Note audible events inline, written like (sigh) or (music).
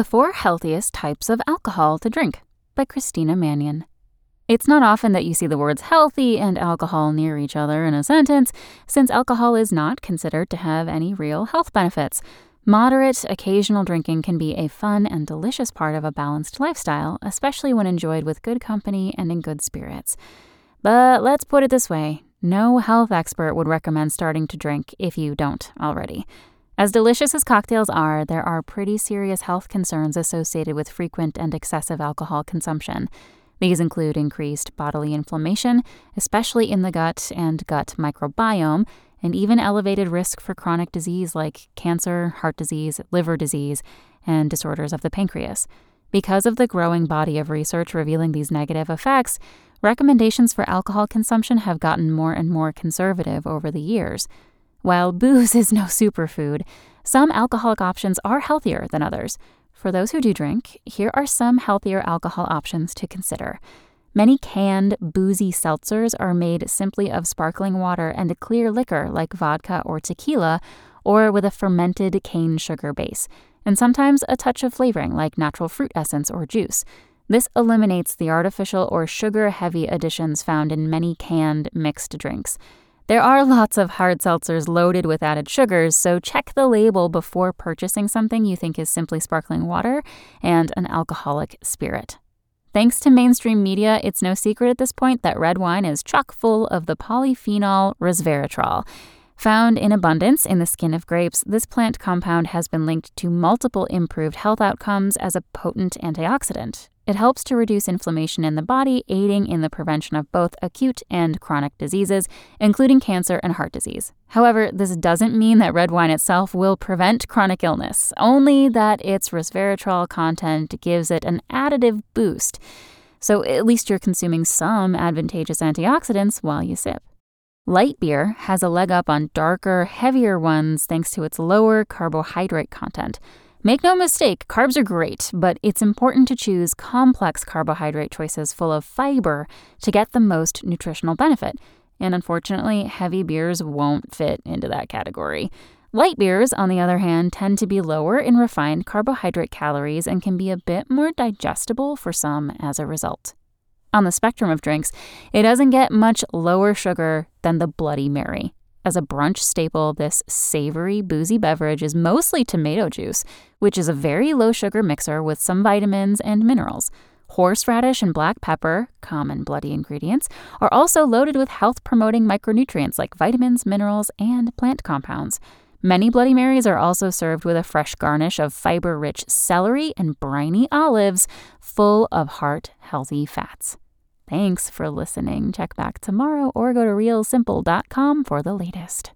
The Four Healthiest Types of Alcohol to Drink by Christina Manian. It's not often that you see the words healthy and alcohol near each other in a sentence, since alcohol is not considered to have any real health benefits. Moderate, occasional drinking can be a fun and delicious part of a balanced lifestyle, especially when enjoyed with good company and in good spirits. But let's put it this way no health expert would recommend starting to drink if you don't already. As delicious as cocktails are, there are pretty serious health concerns associated with frequent and excessive alcohol consumption. These include increased bodily inflammation, especially in the gut and gut microbiome, and even elevated risk for chronic disease like cancer, heart disease, liver disease, and disorders of the pancreas. Because of the growing body of research revealing these negative effects, recommendations for alcohol consumption have gotten more and more conservative over the years. While booze (laughs) is no superfood, some alcoholic options are healthier than others. For those who do drink, here are some healthier alcohol options to consider. Many canned, boozy seltzers are made simply of sparkling water and a clear liquor like vodka or tequila, or with a fermented cane sugar base, and sometimes a touch of flavoring like natural fruit essence or juice. This eliminates the artificial or sugar heavy additions found in many canned mixed drinks. There are lots of hard seltzers loaded with added sugars, so check the label before purchasing something you think is simply sparkling water and an alcoholic spirit. Thanks to mainstream media, it's no secret at this point that red wine is chock full of the polyphenol resveratrol. Found in abundance in the skin of grapes, this plant compound has been linked to multiple improved health outcomes as a potent antioxidant. It helps to reduce inflammation in the body, aiding in the prevention of both acute and chronic diseases, including cancer and heart disease. However, this doesn't mean that red wine itself will prevent chronic illness, only that its resveratrol content gives it an additive boost. So at least you're consuming some advantageous antioxidants while you sip. Light beer has a leg up on darker, heavier ones thanks to its lower carbohydrate content. Make no mistake, carbs are great, but it's important to choose complex carbohydrate choices full of fiber to get the most nutritional benefit. And unfortunately, heavy beers won't fit into that category. Light beers, on the other hand, tend to be lower in refined carbohydrate calories and can be a bit more digestible for some as a result. On the spectrum of drinks, it doesn't get much lower sugar than the Bloody Mary. As a brunch staple, this savory, boozy beverage is mostly tomato juice, which is a very low sugar mixer with some vitamins and minerals. Horseradish and black pepper, common bloody ingredients, are also loaded with health promoting micronutrients like vitamins, minerals, and plant compounds. Many Bloody Marys are also served with a fresh garnish of fiber rich celery and briny olives full of heart healthy fats. Thanks for listening. Check back tomorrow or go to realsimple.com for the latest.